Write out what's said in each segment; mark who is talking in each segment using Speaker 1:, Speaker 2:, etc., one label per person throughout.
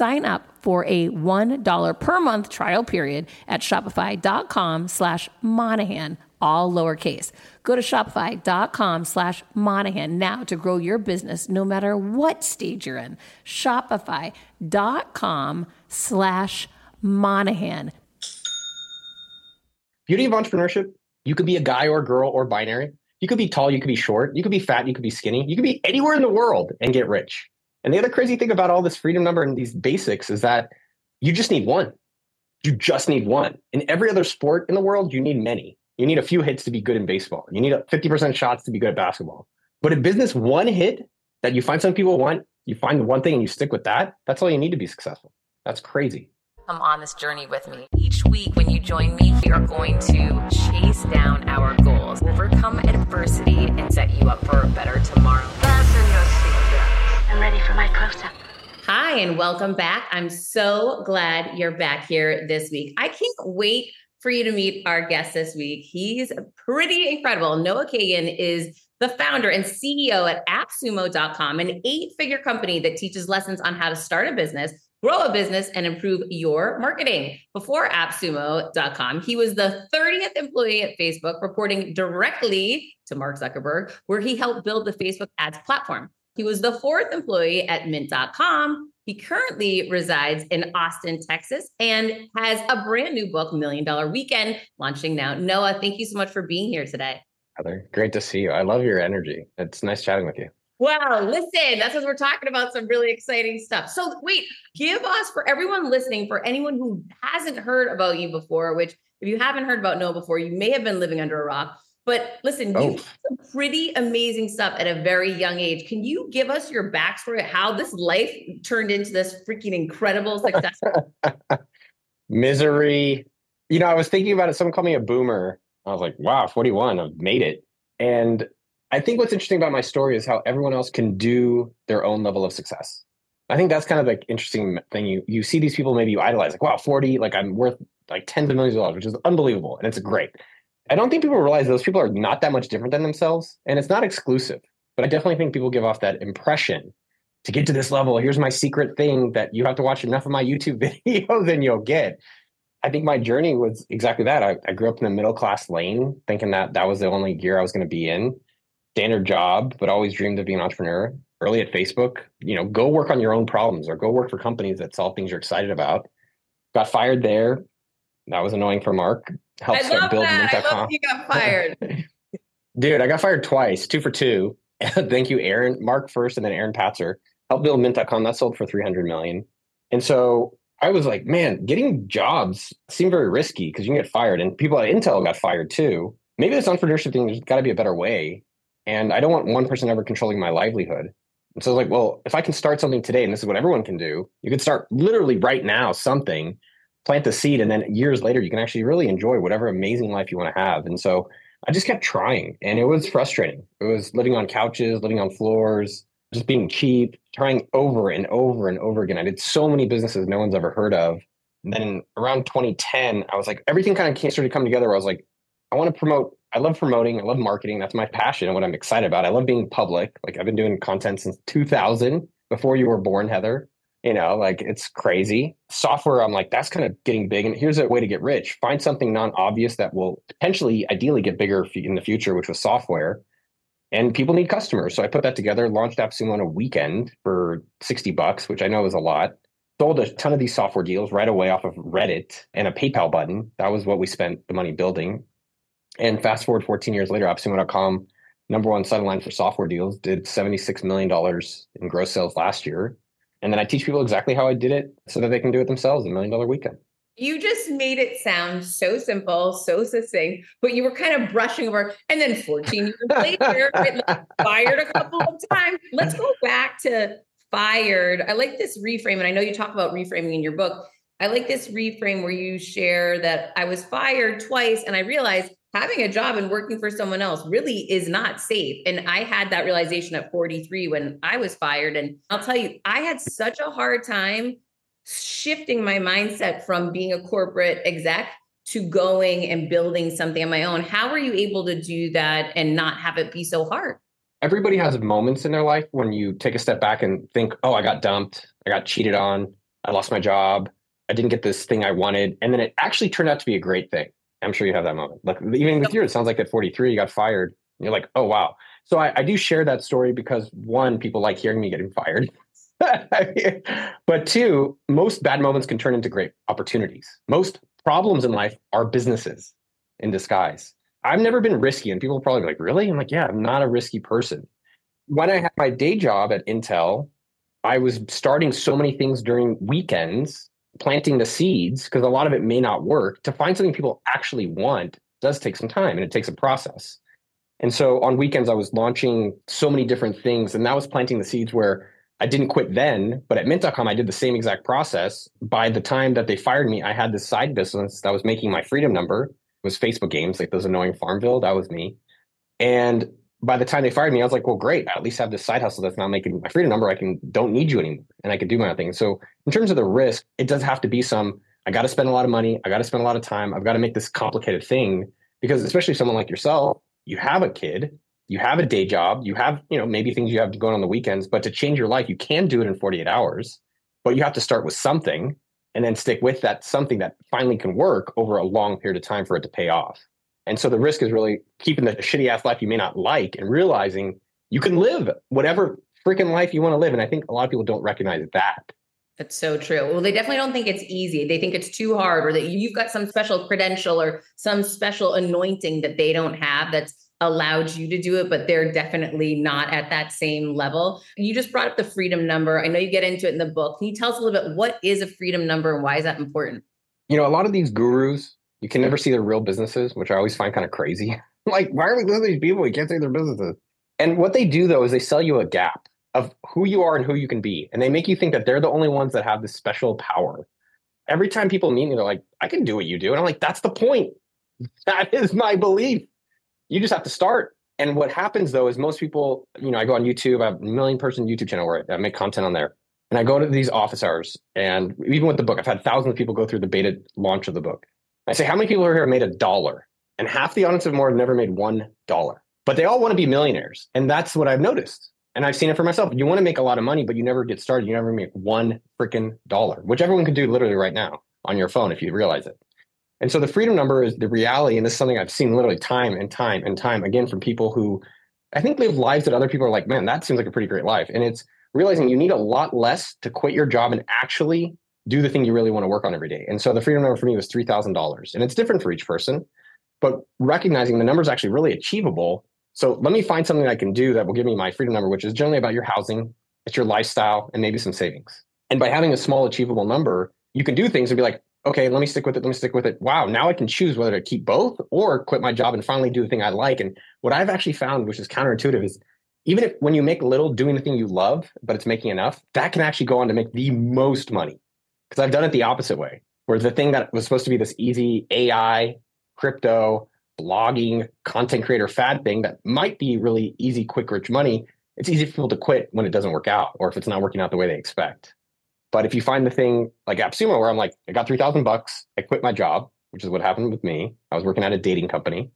Speaker 1: Sign up for a $1 per month trial period at shopify.com slash Monahan, all lowercase. Go to shopify.com slash Monahan now to grow your business no matter what stage you're in. Shopify.com slash Monahan.
Speaker 2: Beauty of entrepreneurship, you could be a guy or girl or binary. You could be tall, you could be short, you could be fat, you could be skinny, you could be anywhere in the world and get rich. And the other crazy thing about all this freedom number and these basics is that you just need one. You just need one. In every other sport in the world, you need many. You need a few hits to be good in baseball. You need 50% shots to be good at basketball. But in business, one hit that you find some people want, you find the one thing and you stick with that, that's all you need to be successful. That's crazy.
Speaker 1: Come on this journey with me. Each week, when you join me, we are going to chase down our goals, overcome adversity, and set you up for a better tomorrow.
Speaker 3: Ready for my close up.
Speaker 1: Hi, and welcome back. I'm so glad you're back here this week. I can't wait for you to meet our guest this week. He's pretty incredible. Noah Kagan is the founder and CEO at AppSumo.com, an eight figure company that teaches lessons on how to start a business, grow a business, and improve your marketing. Before AppSumo.com, he was the 30th employee at Facebook, reporting directly to Mark Zuckerberg, where he helped build the Facebook ads platform. He was the fourth employee at Mint.com. He currently resides in Austin, Texas, and has a brand new book, Million Dollar Weekend, launching now. Noah, thank you so much for being here today.
Speaker 2: Heather, great to see you. I love your energy. It's nice chatting with you.
Speaker 1: Wow, listen, that's what we're talking about some really exciting stuff. So, wait, give us for everyone listening, for anyone who hasn't heard about you before, which if you haven't heard about Noah before, you may have been living under a rock. But listen, oh. you some pretty amazing stuff at a very young age. Can you give us your backstory, how this life turned into this freaking incredible success?
Speaker 2: Misery. You know, I was thinking about it. Someone called me a boomer. I was like, wow, 41, I've made it. And I think what's interesting about my story is how everyone else can do their own level of success. I think that's kind of like interesting thing. You you see these people maybe you idolize, like, wow, 40, like I'm worth like tens of millions of dollars, which is unbelievable. And it's great. I don't think people realize those people are not that much different than themselves. And it's not exclusive, but I definitely think people give off that impression to get to this level. Here's my secret thing that you have to watch enough of my YouTube videos and you'll get. I think my journey was exactly that. I, I grew up in the middle class lane, thinking that that was the only gear I was going to be in. Standard job, but always dreamed of being an entrepreneur. Early at Facebook, you know, go work on your own problems or go work for companies that solve things you're excited about. Got fired there. That was annoying for Mark
Speaker 1: help I start building that. I love you got fired.
Speaker 2: Dude, I got fired twice, two for two. Thank you, Aaron, Mark first, and then Aaron Patzer. Helped build Mint.com. That sold for 300 million. And so I was like, man, getting jobs seemed very risky because you can get fired. And people at Intel got fired too. Maybe this entrepreneurship thing, there's got to be a better way. And I don't want one person ever controlling my livelihood. And so I was like, well, if I can start something today, and this is what everyone can do, you could start literally right now something plant the seed and then years later you can actually really enjoy whatever amazing life you want to have. And so i just kept trying and it was frustrating. It was living on couches living on floors just being cheap trying over and over and over again. I did so many businesses no one's ever heard of. And then around 2010 i was like everything kind of started to come together i was like i want to promote i love promoting i love marketing that's my passion and what i'm excited about. I love being public like i've been doing content since 2000 before you were born heather you know, like it's crazy. Software, I'm like, that's kind of getting big. And here's a way to get rich find something non obvious that will potentially, ideally get bigger in the future, which was software. And people need customers. So I put that together, launched AppSumo on a weekend for 60 bucks, which I know is a lot. Sold a ton of these software deals right away off of Reddit and a PayPal button. That was what we spent the money building. And fast forward 14 years later, AppSumo.com, number one sideline for software deals, did $76 million in gross sales last year and then I teach people exactly how I did it so that they can do it themselves a million dollar weekend.
Speaker 1: You just made it sound so simple, so succinct, but you were kind of brushing over. And then 14 years later, it fired a couple of times. Let's go back to fired. I like this reframe. And I know you talk about reframing in your book. I like this reframe where you share that I was fired twice and I realized having a job and working for someone else really is not safe. And I had that realization at 43 when I was fired. And I'll tell you, I had such a hard time shifting my mindset from being a corporate exec to going and building something on my own. How were you able to do that and not have it be so hard?
Speaker 2: Everybody has moments in their life when you take a step back and think, oh, I got dumped, I got cheated on, I lost my job. I didn't get this thing I wanted. And then it actually turned out to be a great thing. I'm sure you have that moment. Like even with you, it sounds like at 43, you got fired. You're like, oh, wow. So I, I do share that story because one, people like hearing me getting fired. but two, most bad moments can turn into great opportunities. Most problems in life are businesses in disguise. I've never been risky, and people probably like, really? I'm like, yeah, I'm not a risky person. When I had my day job at Intel, I was starting so many things during weekends, planting the seeds, because a lot of it may not work. To find something people actually want does take some time and it takes a process. And so on weekends, I was launching so many different things, and that was planting the seeds where I didn't quit then, but at Mint.com, I did the same exact process. By the time that they fired me, I had this side business that was making my freedom number. It was Facebook games, like those annoying Farmville. That was me. And by the time they fired me, I was like, well, great. I at least have this side hustle that's not making my freedom number. I can don't need you anymore, and I can do my own thing. So in terms of the risk, it does have to be some. I got to spend a lot of money. I got to spend a lot of time. I've got to make this complicated thing because, especially someone like yourself, you have a kid you have a day job, you have, you know, maybe things you have to go on on the weekends, but to change your life, you can do it in 48 hours, but you have to start with something and then stick with that something that finally can work over a long period of time for it to pay off. And so the risk is really keeping the shitty ass life you may not like and realizing you can live whatever freaking life you want to live. And I think a lot of people don't recognize that.
Speaker 4: That's so true. Well, they definitely don't think it's easy. They think it's too hard or that you've got some special credential or some special anointing that they don't have that's allowed you to do it, but they're definitely not at that same level. You just brought up the freedom number. I know you get into it in the book. Can you tell us a little bit what is a freedom number and why is that important?
Speaker 2: You know, a lot of these gurus, you can never see their real businesses, which I always find kind of crazy. like, why are we listening these people? We can't see their businesses. And what they do though is they sell you a gap of who you are and who you can be. And they make you think that they're the only ones that have this special power. Every time people meet me, they're like, I can do what you do. And I'm like, that's the point. That is my belief you just have to start. And what happens though is most people, you know, I go on YouTube, I have a million person YouTube channel where I make content on there. And I go to these office hours. And even with the book, I've had thousands of people go through the beta launch of the book. I say, how many people are here have made a dollar? And half the audience of more have never made one dollar. But they all want to be millionaires. And that's what I've noticed. And I've seen it for myself. You want to make a lot of money, but you never get started. You never make one freaking dollar, which everyone can do literally right now on your phone if you realize it. And so the freedom number is the reality. And this is something I've seen literally time and time and time again from people who I think live lives that other people are like, man, that seems like a pretty great life. And it's realizing you need a lot less to quit your job and actually do the thing you really want to work on every day. And so the freedom number for me was $3,000. And it's different for each person, but recognizing the number is actually really achievable. So let me find something I can do that will give me my freedom number, which is generally about your housing, it's your lifestyle, and maybe some savings. And by having a small achievable number, you can do things and be like, okay, let me stick with it. Let me stick with it. Wow, now I can choose whether to keep both or quit my job and finally do the thing I like. And what I've actually found, which is counterintuitive, is even if when you make little doing the thing you love, but it's making enough, that can actually go on to make the most money. Because I've done it the opposite way, where the thing that was supposed to be this easy AI, crypto, blogging, content creator fad thing that might be really easy, quick, rich money, it's easy for people to quit when it doesn't work out or if it's not working out the way they expect. But if you find the thing like AppSumo, where I'm like, I got 3000 bucks, I quit my job, which is what happened with me. I was working at a dating company.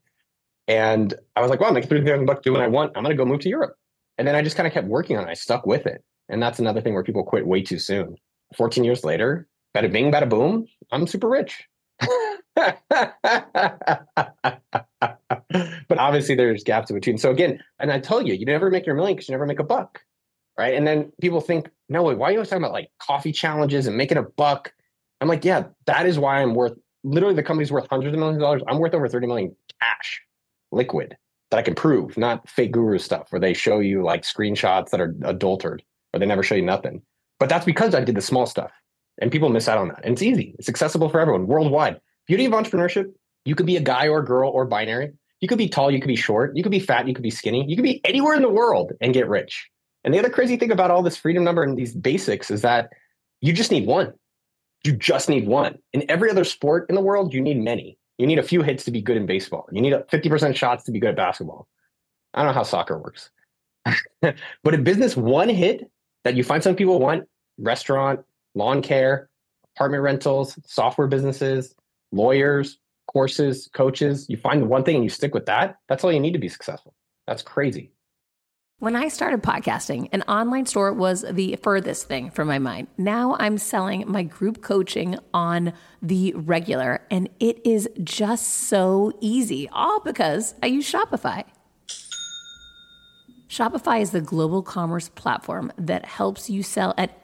Speaker 2: And I was like, well, I'm making 3000 bucks, doing what I want. I'm going to go move to Europe. And then I just kind of kept working on it. I stuck with it. And that's another thing where people quit way too soon. 14 years later, bada bing, bada boom, I'm super rich. but obviously there's gaps in between. So again, and I tell you, you never make your million because you never make a buck right? And then people think, no, wait, why are you always talking about like coffee challenges and making a buck? I'm like, yeah, that is why I'm worth literally the company's worth hundreds of millions of dollars. I'm worth over 30 million cash, liquid that I can prove, not fake guru stuff where they show you like screenshots that are adulterated or they never show you nothing. But that's because I did the small stuff and people miss out on that. And it's easy, it's accessible for everyone worldwide. Beauty of entrepreneurship, you could be a guy or girl or binary. You could be tall, you could be short, you could be fat, you could be skinny, you could be anywhere in the world and get rich. And the other crazy thing about all this freedom number and these basics is that you just need one. You just need one. In every other sport in the world, you need many. You need a few hits to be good in baseball. You need 50% shots to be good at basketball. I don't know how soccer works. but in business, one hit that you find some people want restaurant, lawn care, apartment rentals, software businesses, lawyers, courses, coaches you find one thing and you stick with that. That's all you need to be successful. That's crazy.
Speaker 4: When I started podcasting, an online store was the furthest thing from my mind. Now I'm selling my group coaching on the regular, and it is just so easy, all because I use Shopify. Shopify is the global commerce platform that helps you sell at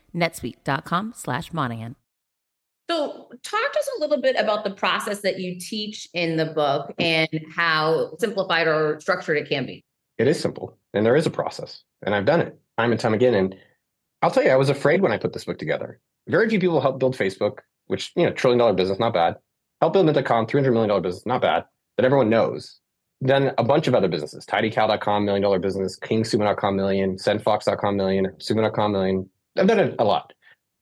Speaker 4: netsuite.com slash Monahan. So, talk to us a little bit about the process that you teach in the book and how simplified or structured it can be.
Speaker 2: It is simple, and there is a process, and I've done it time and time again. And I'll tell you, I was afraid when I put this book together. Very few people help build Facebook, which you know, trillion dollar business, not bad. Help build Mint.com, three hundred million dollar business, not bad. That everyone knows. Then a bunch of other businesses: TidyCal.com, million dollar business; KingSumo.com, million; SendFox.com, million; Sumo.com, million. I've done it a lot.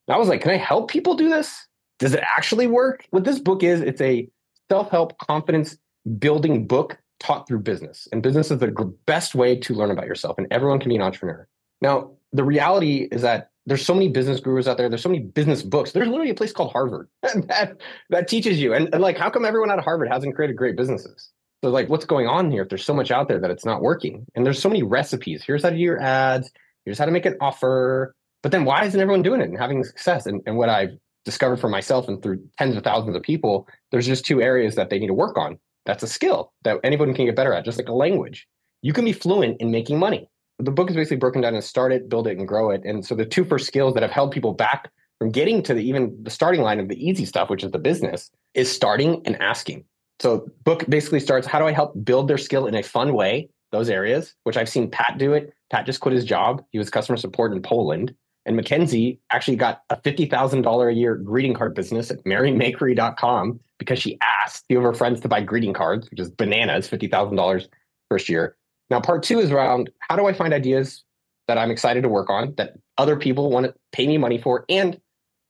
Speaker 2: I was like, can I help people do this? Does it actually work? What this book is, it's a self-help confidence building book taught through business. And business is the best way to learn about yourself. And everyone can be an entrepreneur. Now, the reality is that there's so many business gurus out there. There's so many business books. There's literally a place called Harvard that, that teaches you. And, and like, how come everyone out of Harvard hasn't created great businesses? So like, what's going on here if there's so much out there that it's not working? And there's so many recipes. Here's how to do your ads. Here's how to make an offer. But then why isn't everyone doing it and having success? And, and what I've discovered for myself and through tens of thousands of people, there's just two areas that they need to work on. That's a skill that anyone can get better at, just like a language. you can be fluent in making money. The book is basically broken down and start it, build it, and grow it. And so the two first skills that have held people back from getting to the even the starting line of the easy stuff, which is the business, is starting and asking. So book basically starts how do I help build their skill in a fun way, those areas, which I've seen Pat do it. Pat just quit his job. He was customer support in Poland. And Mackenzie actually got a $50,000 a year greeting card business at marymakery.com because she asked a few of her friends to buy greeting cards, which is bananas, $50,000 first year. Now, part two is around how do I find ideas that I'm excited to work on that other people want to pay me money for and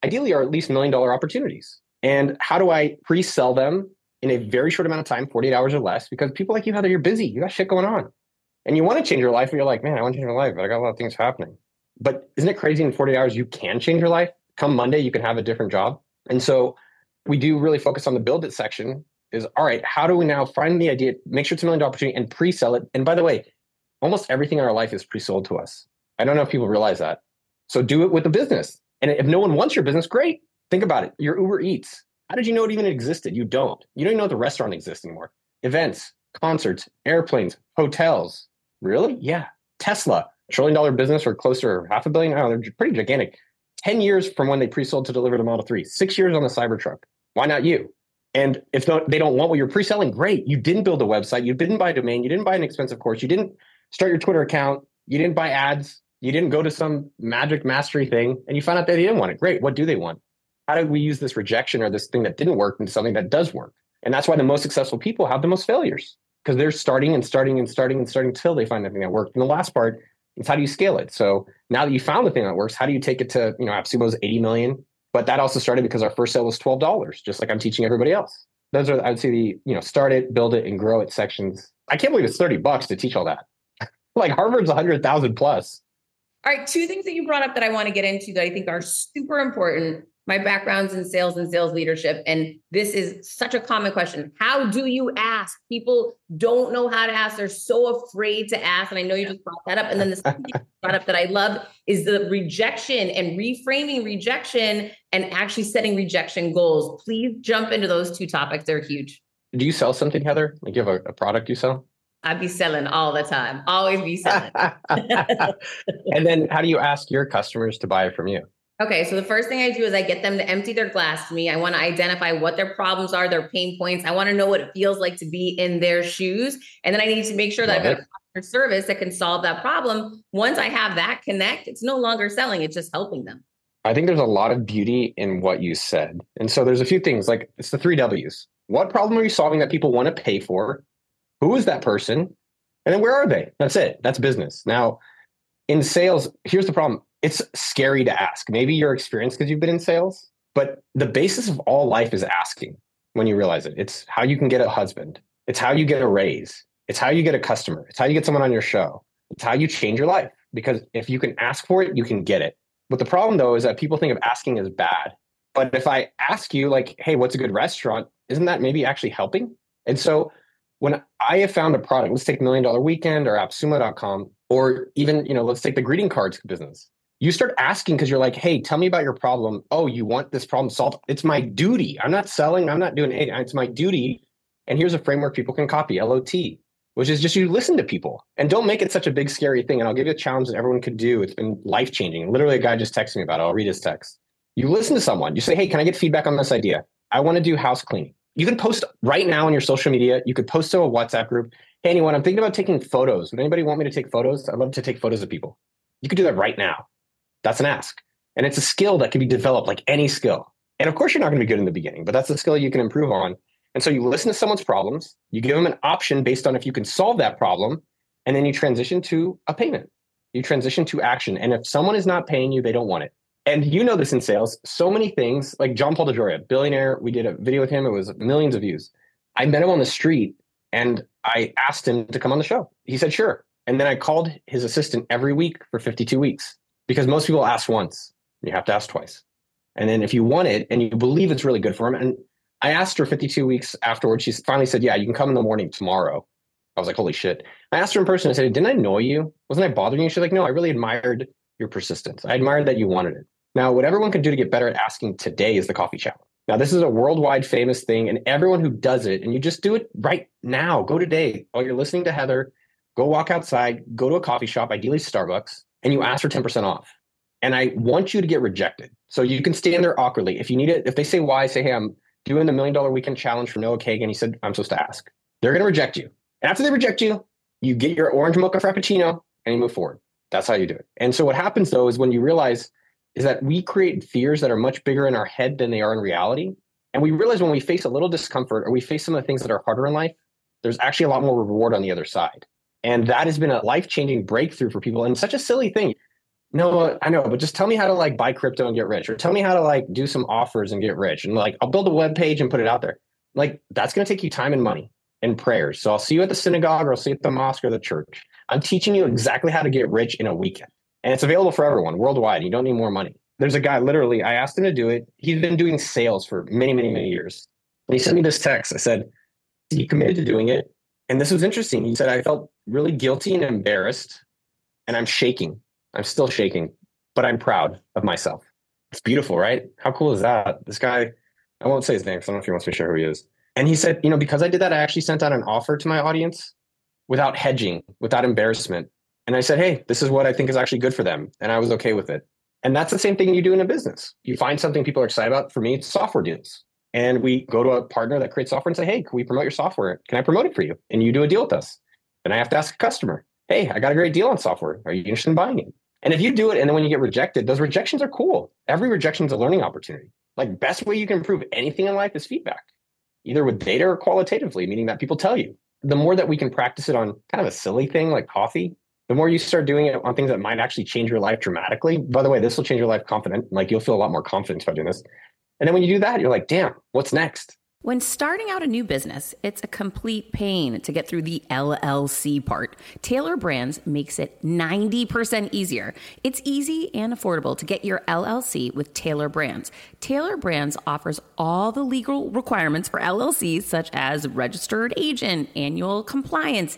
Speaker 2: ideally are at least million dollar opportunities. And how do I pre sell them in a very short amount of time, 48 hours or less? Because people like you, Heather, you're busy, you got shit going on. And you want to change your life, but you're like, man, I want to change my life, but I got a lot of things happening. But isn't it crazy in 48 hours, you can change your life? Come Monday, you can have a different job. And so we do really focus on the build it section is all right, how do we now find the idea, make sure it's a million dollar opportunity and pre sell it? And by the way, almost everything in our life is pre sold to us. I don't know if people realize that. So do it with the business. And if no one wants your business, great. Think about it. Your Uber Eats. How did you know it even existed? You don't. You don't even know the restaurant exists anymore. Events, concerts, airplanes, hotels. Really? Yeah. Tesla, trillion dollar business or closer half a billion. They're pretty gigantic. 10 years from when they pre-sold to deliver the Model 3, six years on the Cybertruck. Why not you? And if not, they don't want what you're pre-selling, great. You didn't build a website, you didn't buy a domain, you didn't buy an expensive course, you didn't start your Twitter account, you didn't buy ads, you didn't go to some magic mastery thing, and you found out that they didn't want it. Great. What do they want? How do we use this rejection or this thing that didn't work into something that does work? And that's why the most successful people have the most failures because they're starting and starting and starting and starting until they find the thing that worked. And the last part is how do you scale it? So now that you found the thing that works, how do you take it to, you know, AppSumo's 80 million? But that also started because our first sale was $12, just like I'm teaching everybody else. Those are, I'd say the, you know, start it, build it, and grow it sections. I can't believe it's 30 bucks to teach all that. like Harvard's 100,000 plus.
Speaker 4: All right, two things that you brought up that I want to get into that I think are super important. My background's in sales and sales leadership, and this is such a common question. How do you ask? People don't know how to ask. They're so afraid to ask. And I know you just brought that up. And then the second brought up that I love is the rejection and reframing rejection and actually setting rejection goals. Please jump into those two topics. They're huge.
Speaker 2: Do you sell something, Heather? Like you have a, a product you sell?
Speaker 4: I'd be selling all the time. Always be selling.
Speaker 2: and then how do you ask your customers to buy it from you?
Speaker 4: Okay, so the first thing I do is I get them to empty their glass to me. I want to identify what their problems are, their pain points. I want to know what it feels like to be in their shoes. And then I need to make sure that Love I've got a service that can solve that problem. Once I have that connect, it's no longer selling, it's just helping them.
Speaker 2: I think there's a lot of beauty in what you said. And so there's a few things like it's the three W's. What problem are you solving that people want to pay for? Who is that person? And then where are they? That's it. That's business. Now, in sales, here's the problem it's scary to ask. Maybe your experience because you've been in sales, but the basis of all life is asking when you realize it. It's how you can get a husband, it's how you get a raise, it's how you get a customer, it's how you get someone on your show, it's how you change your life. Because if you can ask for it, you can get it. But the problem though is that people think of asking as bad. But if I ask you, like, hey, what's a good restaurant? Isn't that maybe actually helping? And so when I have found a product, let's take Million Dollar Weekend or AppSumo.com, or even, you know, let's take the greeting cards business. You start asking because you're like, hey, tell me about your problem. Oh, you want this problem solved? It's my duty. I'm not selling, I'm not doing anything. It's my duty. And here's a framework people can copy, LOT, which is just you listen to people and don't make it such a big, scary thing. And I'll give you a challenge that everyone could do. It's been life changing. Literally, a guy just texted me about it. I'll read his text. You listen to someone, you say, hey, can I get feedback on this idea? I want to do house cleaning you can post right now on your social media. You could post to a WhatsApp group. Hey, anyone, I'm thinking about taking photos. Would anybody want me to take photos? I'd love to take photos of people. You could do that right now. That's an ask. And it's a skill that can be developed like any skill. And of course, you're not going to be good in the beginning, but that's a skill you can improve on. And so you listen to someone's problems, you give them an option based on if you can solve that problem, and then you transition to a payment. You transition to action. And if someone is not paying you, they don't want it and you know this in sales, so many things like John Paul DeJoria, billionaire. We did a video with him, it was millions of views. I met him on the street and I asked him to come on the show. He said, sure. And then I called his assistant every week for 52 weeks because most people ask once. You have to ask twice. And then if you want it and you believe it's really good for them, and I asked her 52 weeks afterwards, she finally said, Yeah, you can come in the morning tomorrow. I was like, Holy shit. I asked her in person, I said, Didn't I annoy you? Wasn't I bothering you? She's like, No, I really admired your persistence. I admired that you wanted it. Now, what everyone can do to get better at asking today is the coffee challenge. Now, this is a worldwide famous thing, and everyone who does it, and you just do it right now, go today. While you're listening to Heather, go walk outside, go to a coffee shop, ideally Starbucks, and you ask for 10% off. And I want you to get rejected. So you can stand there awkwardly. If you need it, if they say why, say, hey, I'm doing the million dollar weekend challenge for Noah Kagan. He said, I'm supposed to ask. They're going to reject you. And after they reject you, you get your orange mocha frappuccino and you move forward. That's how you do it. And so what happens though is when you realize is that we create fears that are much bigger in our head than they are in reality. And we realize when we face a little discomfort or we face some of the things that are harder in life, there's actually a lot more reward on the other side. And that has been a life changing breakthrough for people and such a silly thing. No, I know, but just tell me how to like buy crypto and get rich, or tell me how to like do some offers and get rich. And like, I'll build a web page and put it out there. Like, that's going to take you time and money and prayers. So I'll see you at the synagogue or I'll see you at the mosque or the church. I'm teaching you exactly how to get rich in a weekend. And it's available for everyone worldwide. You don't need more money. There's a guy, literally, I asked him to do it. He's been doing sales for many, many, many years. And he sent me this text. I said, You committed to doing it. And this was interesting. He said, I felt really guilty and embarrassed, and I'm shaking. I'm still shaking, but I'm proud of myself. It's beautiful, right? How cool is that? This guy, I won't say his name because I don't know if he wants me to share who he is. And he said, you know, because I did that, I actually sent out an offer to my audience without hedging, without embarrassment. And I said, hey, this is what I think is actually good for them. And I was okay with it. And that's the same thing you do in a business. You find something people are excited about. For me, it's software deals. And we go to a partner that creates software and say, hey, can we promote your software? Can I promote it for you? And you do a deal with us. Then I have to ask a customer, hey, I got a great deal on software. Are you interested in buying it? And if you do it and then when you get rejected, those rejections are cool. Every rejection is a learning opportunity. Like best way you can improve anything in life is feedback, either with data or qualitatively, meaning that people tell you. The more that we can practice it on kind of a silly thing like coffee, the more you start doing it on things that might actually change your life dramatically. By the way, this will change your life confident. Like you'll feel a lot more confident about doing this. And then when you do that, you're like, damn, what's next?
Speaker 4: When starting out a new business, it's a complete pain to get through the LLC part. Tailor Brands makes it 90% easier. It's easy and affordable to get your LLC with Tailor Brands. Tailor Brands offers all the legal requirements for LLCs, such as registered agent, annual compliance,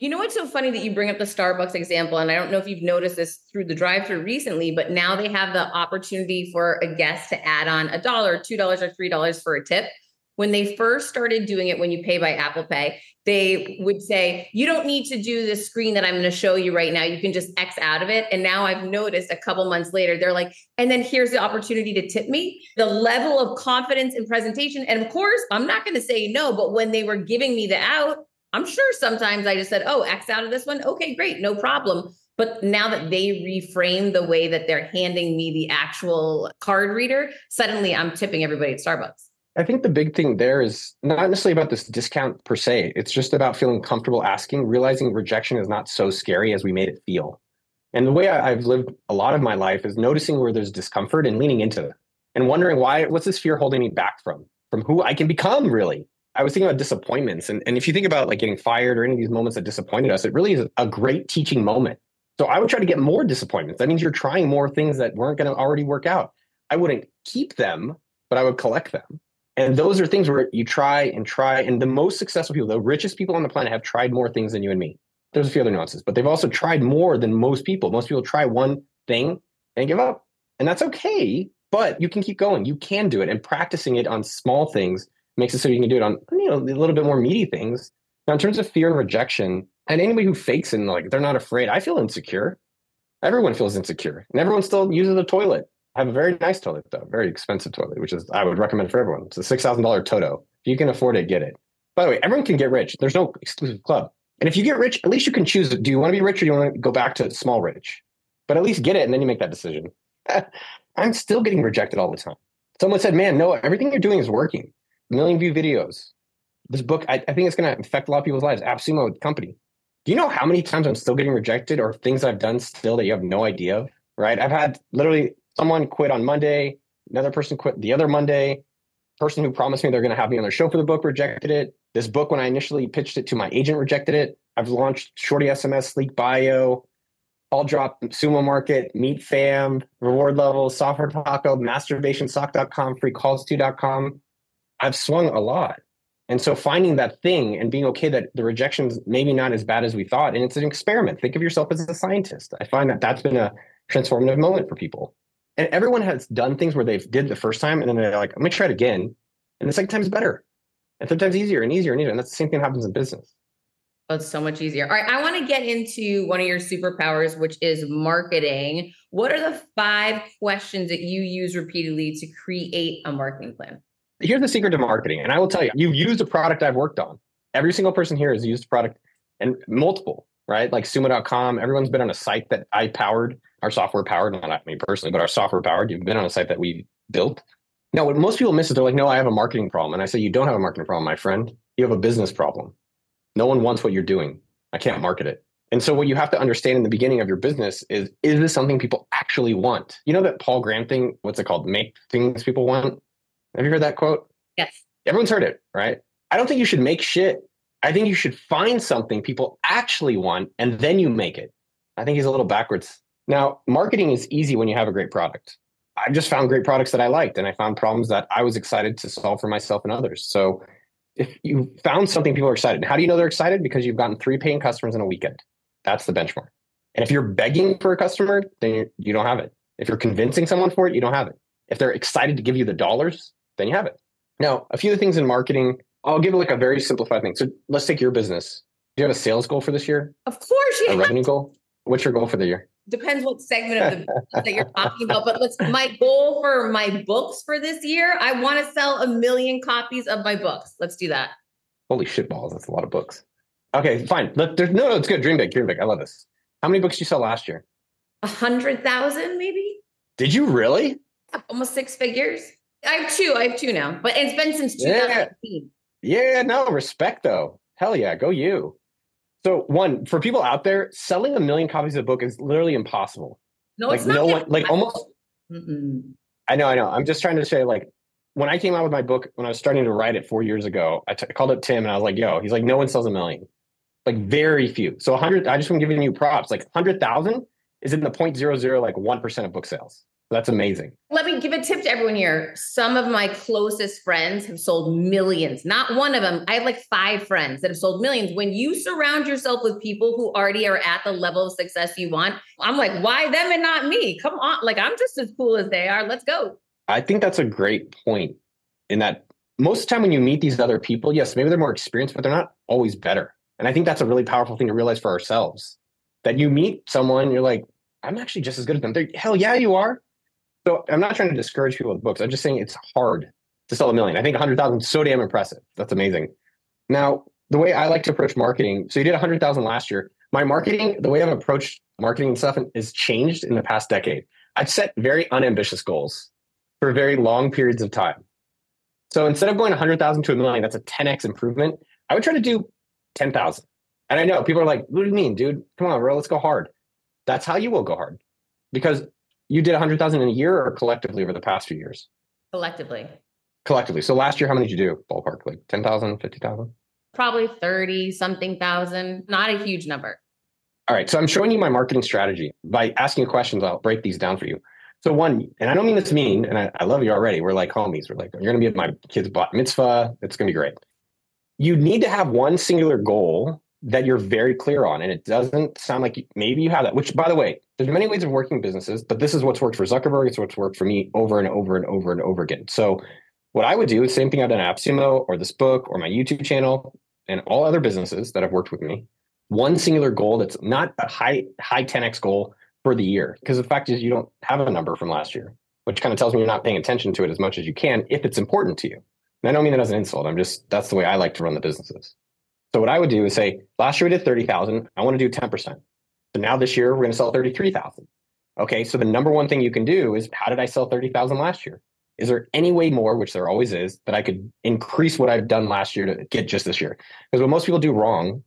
Speaker 4: You know what's so funny that you bring up the Starbucks example, and I don't know if you've noticed this through the drive-through recently, but now they have the opportunity for a guest to add on a dollar, two dollars, or three dollars for a tip. When they first started doing it, when you pay by Apple Pay, they would say, You don't need to do this screen that I'm going to show you right now. You can just X out of it. And now I've noticed a couple months later, they're like, And then here's the opportunity to tip me. The level of confidence in presentation. And of course, I'm not going to say no, but when they were giving me the out, I'm sure sometimes I just said, oh, X out of this one. Okay, great, no problem. But now that they reframe the way that they're handing me the actual card reader, suddenly I'm tipping everybody at Starbucks.
Speaker 2: I think the big thing there is not necessarily about this discount per se. It's just about feeling comfortable asking, realizing rejection is not so scary as we made it feel. And the way I've lived a lot of my life is noticing where there's discomfort and leaning into it and wondering why, what's this fear holding me back from, from who I can become really? I was thinking about disappointments. And, and if you think about like getting fired or any of these moments that disappointed us, it really is a great teaching moment. So I would try to get more disappointments. That means you're trying more things that weren't going to already work out. I wouldn't keep them, but I would collect them. And those are things where you try and try. And the most successful people, the richest people on the planet, have tried more things than you and me. There's a few other nuances, but they've also tried more than most people. Most people try one thing and give up. And that's okay, but you can keep going. You can do it. And practicing it on small things makes it so you can do it on you know a little bit more meaty things. Now, in terms of fear and rejection, and anybody who fakes and like they're not afraid, I feel insecure. Everyone feels insecure, and everyone still uses a toilet. I have a very nice toilet though, very expensive toilet, which is I would recommend for everyone. It's a six thousand dollar Toto. If you can afford it, get it. By the way, everyone can get rich. There's no exclusive club. And if you get rich, at least you can choose. Do you want to be rich or do you want to go back to small rich? But at least get it, and then you make that decision. I'm still getting rejected all the time. Someone said, "Man, no, everything you're doing is working." Million view videos. This book, I, I think it's going to affect a lot of people's lives. AppSumo company. Do you know how many times I'm still getting rejected or things I've done still that you have no idea of? Right. I've had literally someone quit on Monday, Another person quit the other Monday. Person who promised me they're going to have me on their show for the book rejected it. This book, when I initially pitched it to my agent, rejected it. I've launched Shorty SMS, Sleek Bio, All Drop, Sumo Market, Meet Fam, Reward Levels, Software Taco, MasturbationSock.com, FreeCalls2.com. I've swung a lot. And so finding that thing and being okay that the rejection's maybe not as bad as we thought, and it's an experiment. Think of yourself as a scientist. I find that that's been a transformative moment for people. And everyone has done things where they've did the first time and then they're like, I'm gonna try it again. And the second time's better. And sometimes easier and easier and easier. And that's the same thing that happens in business.
Speaker 1: Oh, it's so much easier. All right. I want to get into one of your superpowers, which is marketing. What are the five questions that you use repeatedly to create a marketing plan?
Speaker 2: Here's the secret to marketing. And I will tell you, you've used a product I've worked on. Every single person here has used a product and multiple, right? Like sumo.com. Everyone's been on a site that I powered, our software powered, not me personally, but our software powered. You've been on a site that we built. Now, what most people miss is they're like, no, I have a marketing problem. And I say, you don't have a marketing problem, my friend. You have a business problem. No one wants what you're doing. I can't market it. And so what you have to understand in the beginning of your business is, is this something people actually want? You know that Paul Graham thing, what's it called? Make things people want. Have you heard that quote?
Speaker 1: Yes.
Speaker 2: Everyone's heard it, right? I don't think you should make shit. I think you should find something people actually want and then you make it. I think he's a little backwards. Now, marketing is easy when you have a great product. I just found great products that I liked and I found problems that I was excited to solve for myself and others. So if you found something people are excited, how do you know they're excited? Because you've gotten three paying customers in a weekend. That's the benchmark. And if you're begging for a customer, then you don't have it. If you're convincing someone for it, you don't have it. If they're excited to give you the dollars, then you have it. Now, a few things in marketing, I'll give it like a very simplified thing. So let's take your business. Do you have a sales goal for this year?
Speaker 1: Of course, you do.
Speaker 2: A revenue goal? What's your goal for the year?
Speaker 1: Depends what segment of the business that you're talking about. But let's my goal for my books for this year, I want to sell a million copies of my books. Let's do that.
Speaker 2: Holy shit balls. That's a lot of books. Okay, fine. Let, there's, no, no, it's good. Dream big, dream big. I love this. How many books did you sell last year?
Speaker 1: A hundred thousand, maybe?
Speaker 2: Did you really?
Speaker 1: Almost six figures. I have two. I have two now, but it's been since
Speaker 2: Yeah.
Speaker 1: 2015.
Speaker 2: Yeah, no, respect though. Hell yeah, go you. So one, for people out there, selling a million copies of a book is literally impossible.
Speaker 1: No,
Speaker 2: like
Speaker 1: it's not
Speaker 2: no one like almost
Speaker 1: Mm-mm.
Speaker 2: I know, I know. I'm just trying to say, like, when I came out with my book, when I was starting to write it four years ago, I t- called up Tim and I was like, yo, he's like, no one sells a million. Like, very few. So 100, I just want to give you props. Like, 100,000 is in the 0.00, like 1% of book sales. That's amazing.
Speaker 1: Let me give a tip to everyone here. Some of my closest friends have sold millions. Not one of them. I have like five friends that have sold millions. When you surround yourself with people who already are at the level of success you want, I'm like, why them and not me? Come on. Like, I'm just as cool as they are. Let's go.
Speaker 2: I think that's a great point in that most of the time when you meet these other people, yes, maybe they're more experienced, but they're not always better. And I think that's a really powerful thing to realize for ourselves that you meet someone, you're like, I'm actually just as good as them. They're, hell yeah, you are. So I'm not trying to discourage people with books. I'm just saying it's hard to sell a million. I think 100,000 is so damn impressive. That's amazing. Now, the way I like to approach marketing, so you did 100,000 last year. My marketing, the way I've approached marketing and stuff is changed in the past decade. I've set very unambitious goals for very long periods of time. So instead of going 100,000 to a million, that's a 10x improvement. I would try to do 10,000. And I know people are like, what do you mean, dude? Come on, bro, let's go hard. That's how you will go hard because you did 100,000 in a year or collectively over the past few years?
Speaker 1: Collectively,
Speaker 2: Collectively. So last year, how many did you do? Ballpark, like 10,000, 50,000?
Speaker 1: probably 30 something thousand. Not a huge number.
Speaker 2: All right. So I'm showing you my marketing strategy. By asking you questions, I'll break these down for you. So one, and I don't mean this mean, and I, I love you already. We're like homies. We're like, you're going to be at my kid's bat mitzvah. It's going to be great. You need to have one singular goal that you're very clear on. And it doesn't sound like you, maybe you have that, which by the way, there's many ways of working businesses, but this is what's worked for Zuckerberg. It's what's worked for me over and over and over and over again. So what I would do is same thing I've done at AppSumo or this book or my YouTube channel and all other businesses that have worked with me. One singular goal that's not a high high 10x goal for the year. Because the fact is you don't have a number from last year, which kind of tells me you're not paying attention to it as much as you can if it's important to you. And I don't mean that as an insult. I'm just that's the way I like to run the businesses. So what I would do is say, last year we did 30,000. I want to do 10%. So now this year we're going to sell 33,000. Okay. So the number one thing you can do is how did I sell 30,000 last year? Is there any way more, which there always is, that I could increase what I've done last year to get just this year? Because what most people do wrong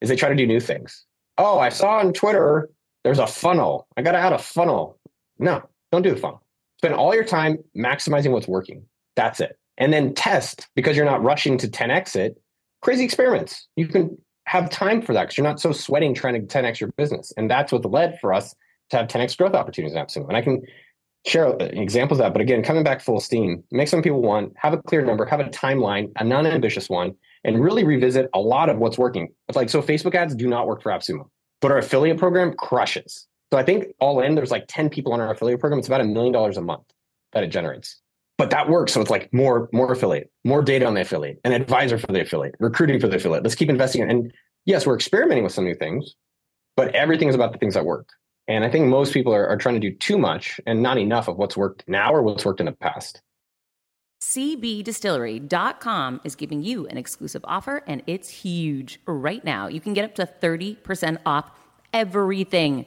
Speaker 2: is they try to do new things. Oh, I saw on Twitter there's a funnel. I got to add a funnel. No, don't do the funnel. Spend all your time maximizing what's working. That's it. And then test because you're not rushing to 10x it. Crazy experiments. You can have time for that because you're not so sweating trying to 10x your business. And that's what led for us to have 10x growth opportunities in AppSumo. And I can share uh, examples of that. But again, coming back full steam, make some people want, have a clear number, have a timeline, a non-ambitious one, and really revisit a lot of what's working. It's like, so Facebook ads do not work for AppSumo, but our affiliate program crushes. So I think all in, there's like 10 people on our affiliate program. It's about a million dollars a month that it generates. But that works. So it's like more, more affiliate, more data on the affiliate, an advisor for the affiliate, recruiting for the affiliate. Let's keep investing. In. And yes, we're experimenting with some new things, but everything is about the things that work. And I think most people are, are trying to do too much and not enough of what's worked now or what's worked in the past.
Speaker 1: CBDistillery.com is giving you an exclusive offer, and it's huge. Right now, you can get up to 30% off everything.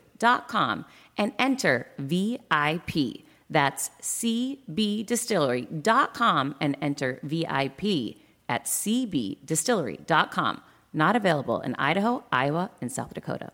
Speaker 1: and enter VIP. That's cbdistillery.com and enter VIP at cbdistillery.com. Not available in Idaho, Iowa, and South Dakota.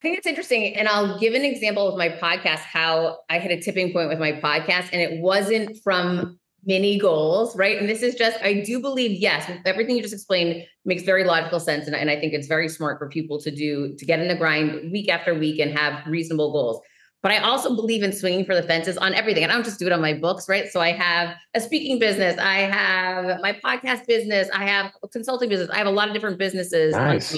Speaker 1: I think it's interesting. And I'll give an example of my podcast, how I hit a tipping point with my podcast, and it wasn't from mini goals, right? And this is just, I do believe, yes, everything you just explained makes very logical sense. And, and I think it's very smart for people to do, to get in the grind week after week and have reasonable goals. But I also believe in swinging for the fences on everything. And I don't just do it on my books, right? So I have a speaking business, I have my podcast business, I have a consulting business, I have a lot of different businesses.
Speaker 2: Nice.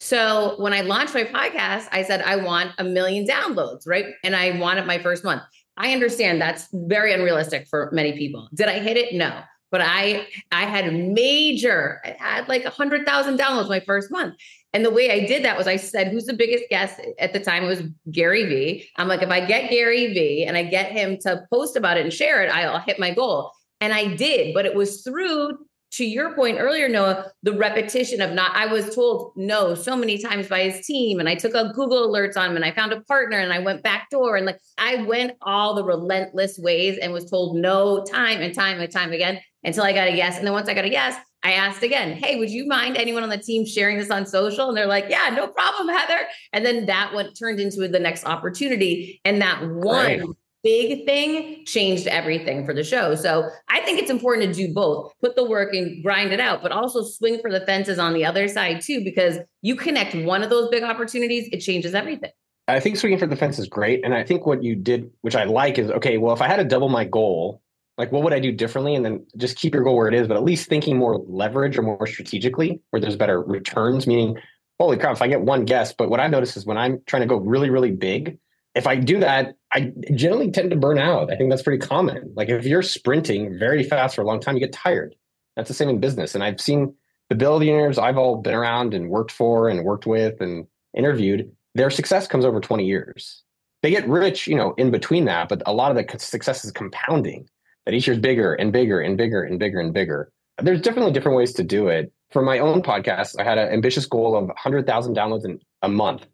Speaker 1: So when I launched my podcast, I said I want a million downloads, right? And I wanted my first month. I understand that's very unrealistic for many people. Did I hit it? No. But I I had major, I had like a hundred thousand downloads my first month. And the way I did that was I said, who's the biggest guest at the time? It was Gary Vee. I'm like, if I get Gary Vee and I get him to post about it and share it, I'll hit my goal. And I did, but it was through to your point earlier, Noah, the repetition of not, I was told no so many times by his team. And I took a Google alerts on him and I found a partner and I went back door and like I went all the relentless ways and was told no time and time and time again until I got a yes. And then once I got a yes, I asked again, Hey, would you mind anyone on the team sharing this on social? And they're like, Yeah, no problem, Heather. And then that went turned into the next opportunity. And that one right big thing changed everything for the show. So I think it's important to do both put the work and grind it out, but also swing for the fences on the other side too, because you connect one of those big opportunities, it changes everything.
Speaker 2: I think swinging for the fence is great. And I think what you did, which I like, is okay, well, if I had to double my goal, like what would I do differently? And then just keep your goal where it is, but at least thinking more leverage or more strategically where there's better returns, meaning, holy crap, if I get one guess, but what I've noticed is when I'm trying to go really, really big, if I do that, I generally tend to burn out. I think that's pretty common. Like if you're sprinting very fast for a long time, you get tired. That's the same in business. And I've seen the billionaires I've all been around and worked for and worked with and interviewed, their success comes over 20 years. They get rich, you know, in between that, but a lot of the success is compounding. That each year's bigger and bigger and bigger and bigger and bigger. There's definitely different ways to do it. For my own podcast, I had an ambitious goal of 100,000 downloads in a month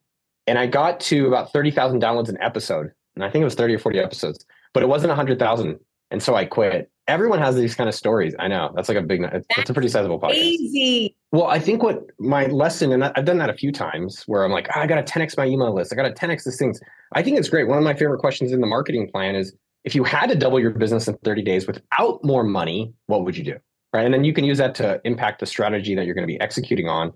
Speaker 2: and I got to about 30,000 downloads an episode. And I think it was 30 or 40 episodes, but it wasn't 100,000. And so I quit. Everyone has these kind of stories. I know that's like a big, that's, that's a pretty sizable podcast.
Speaker 1: Easy.
Speaker 2: Well, I think what my lesson, and I've done that a few times where I'm like, oh, I got to 10x my email list. I got to 10x these things. I think it's great. One of my favorite questions in the marketing plan is if you had to double your business in 30 days without more money, what would you do? Right. And then you can use that to impact the strategy that you're going to be executing on.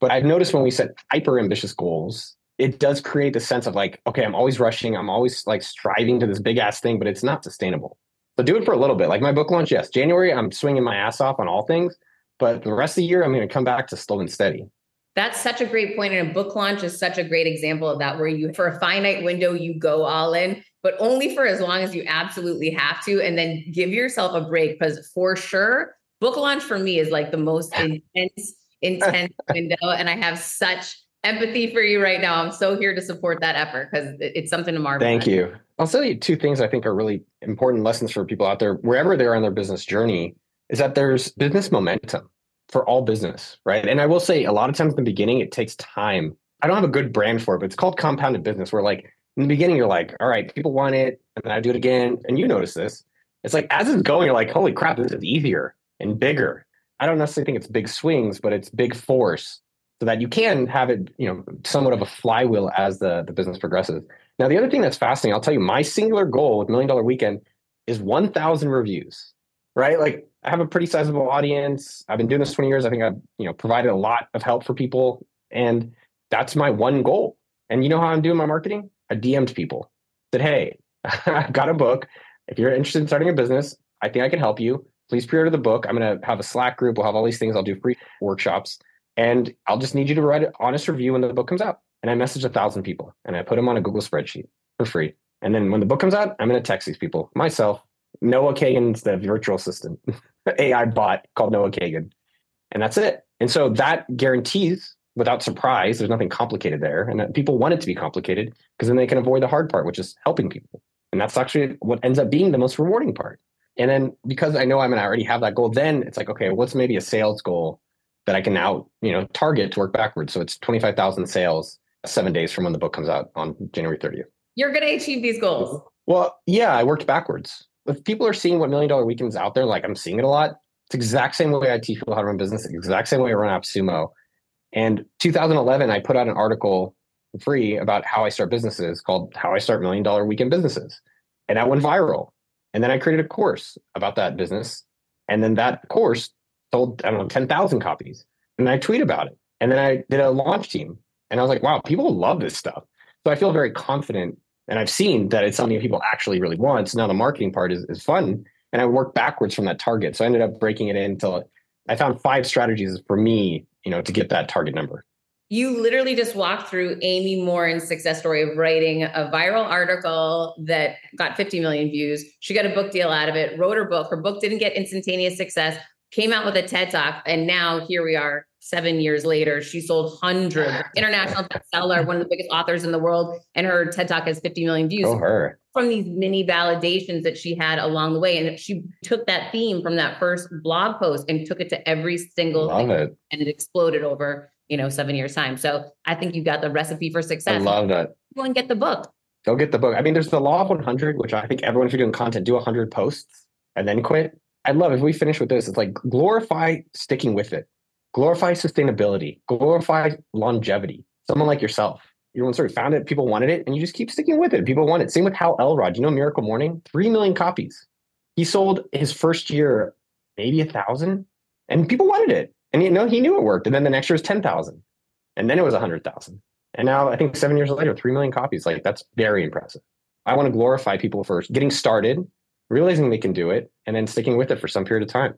Speaker 2: But I've noticed when we set hyper ambitious goals, it does create the sense of like, okay, I'm always rushing. I'm always like striving to this big ass thing, but it's not sustainable. So do it for a little bit. Like my book launch, yes, January, I'm swinging my ass off on all things, but the rest of the year, I'm going to come back to slow and steady.
Speaker 1: That's such a great point. And a book launch is such a great example of that, where you, for a finite window, you go all in, but only for as long as you absolutely have to. And then give yourself a break because for sure, book launch for me is like the most intense, intense window. And I have such empathy for you right now. I'm so here to support that effort because it's something to marvel.
Speaker 2: Thank
Speaker 1: at.
Speaker 2: you. I'll tell you two things I think are really important lessons for people out there, wherever they're on their business journey, is that there's business momentum for all business, right? And I will say a lot of times in the beginning, it takes time. I don't have a good brand for it, but it's called compounded business, where like in the beginning, you're like, all right, people want it. And then I do it again. And you notice this. It's like as it's going, you're like, holy crap, this is easier and bigger. I don't necessarily think it's big swings, but it's big force so that you can have it, you know, somewhat of a flywheel as the, the business progresses. Now, the other thing that's fascinating, I'll tell you, my singular goal with Million Dollar Weekend is 1,000 reviews, right? Like I have a pretty sizable audience. I've been doing this 20 years. I think I've, you know, provided a lot of help for people. And that's my one goal. And you know how I'm doing my marketing? I DM'd people, said, hey, I've got a book. If you're interested in starting a business, I think I can help you. Please pre-order the book. I'm going to have a Slack group. We'll have all these things. I'll do free workshops. And I'll just need you to write an honest review when the book comes out. And I message a thousand people and I put them on a Google spreadsheet for free. And then when the book comes out, I'm going to text these people myself. Noah Kagan's the virtual assistant, AI bot called Noah Kagan. And that's it. And so that guarantees without surprise, there's nothing complicated there. And people want it to be complicated because then they can avoid the hard part, which is helping people. And that's actually what ends up being the most rewarding part. And then because I know I'm going to already have that goal, then it's like, okay, what's maybe a sales goal that I can now, you know, target to work backwards. So it's 25,000 sales uh, seven days from when the book comes out on January 30th.
Speaker 1: You're going to achieve these goals. Mm-hmm.
Speaker 2: Well, yeah, I worked backwards. If people are seeing what million dollar weekends out there, like I'm seeing it a lot. It's exact same way I teach people how to run business, exact same way I run AppSumo. And 2011, I put out an article for free about how I start businesses called How I Start Million Dollar Weekend Businesses. And that went viral. And then I created a course about that business. And then that course sold, I don't know, 10,000 copies. And I tweet about it. And then I did a launch team. And I was like, wow, people love this stuff. So I feel very confident. And I've seen that it's something people actually really want. So now the marketing part is, is fun. And I worked backwards from that target. So I ended up breaking it in until I found five strategies for me, you know, to get that target number.
Speaker 1: You literally just walked through Amy Morin's success story of writing a viral article that got 50 million views. She got a book deal out of it, wrote her book. Her book didn't get instantaneous success, came out with a TED Talk, and now here we are seven years later. She sold hundreds, international bestseller, one of the biggest authors in the world, and her TED Talk has 50 million views.
Speaker 2: Oh, her.
Speaker 1: From these mini validations that she had along the way. And she took that theme from that first blog post and took it to every single
Speaker 2: Love
Speaker 1: thing,
Speaker 2: it.
Speaker 1: and it exploded over, you know, seven years time. So I think you got the recipe for success.
Speaker 2: I love that.
Speaker 1: Go and get the book.
Speaker 2: Go get the book. I mean, there's the law of 100, which I think everyone, if you're doing content, do 100 posts and then quit. I love if we finish with this, it's like glorify sticking with it, glorify sustainability, glorify longevity. Someone like yourself, you're one sort of found it, people wanted it, and you just keep sticking with it. People want it. Same with Hal Elrod. You know, Miracle Morning, three million copies. He sold his first year maybe a thousand, and people wanted it. And you know, he knew it worked. And then the next year was ten thousand, and then it was a hundred thousand. And now I think seven years later, three million copies. Like that's very impressive. I want to glorify people for getting started, realizing they can do it, and then sticking with it for some period of time.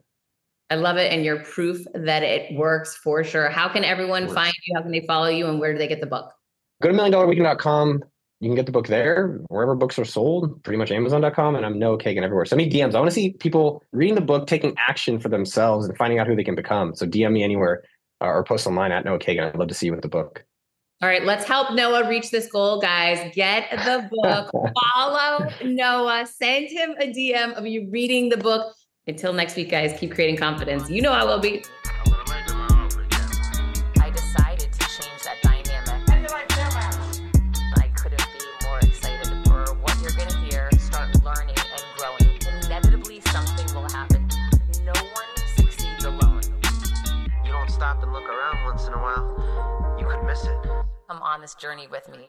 Speaker 1: I love it. And you're proof that it works for sure. How can everyone find you? How can they follow you? And where do they get the book?
Speaker 2: Go to milliondollarweekend.com. You can get the book there, wherever books are sold, pretty much Amazon.com. And I'm Noah Kagan everywhere. Send me DMs. I want to see people reading the book, taking action for themselves, and finding out who they can become. So DM me anywhere uh, or post online at Noah Kagan. I'd love to see you with the book.
Speaker 1: All right, let's help Noah reach this goal, guys. Get the book, follow Noah, send him a DM of you reading the book. Until next week, guys, keep creating confidence. You know I will be.
Speaker 4: On this journey with me.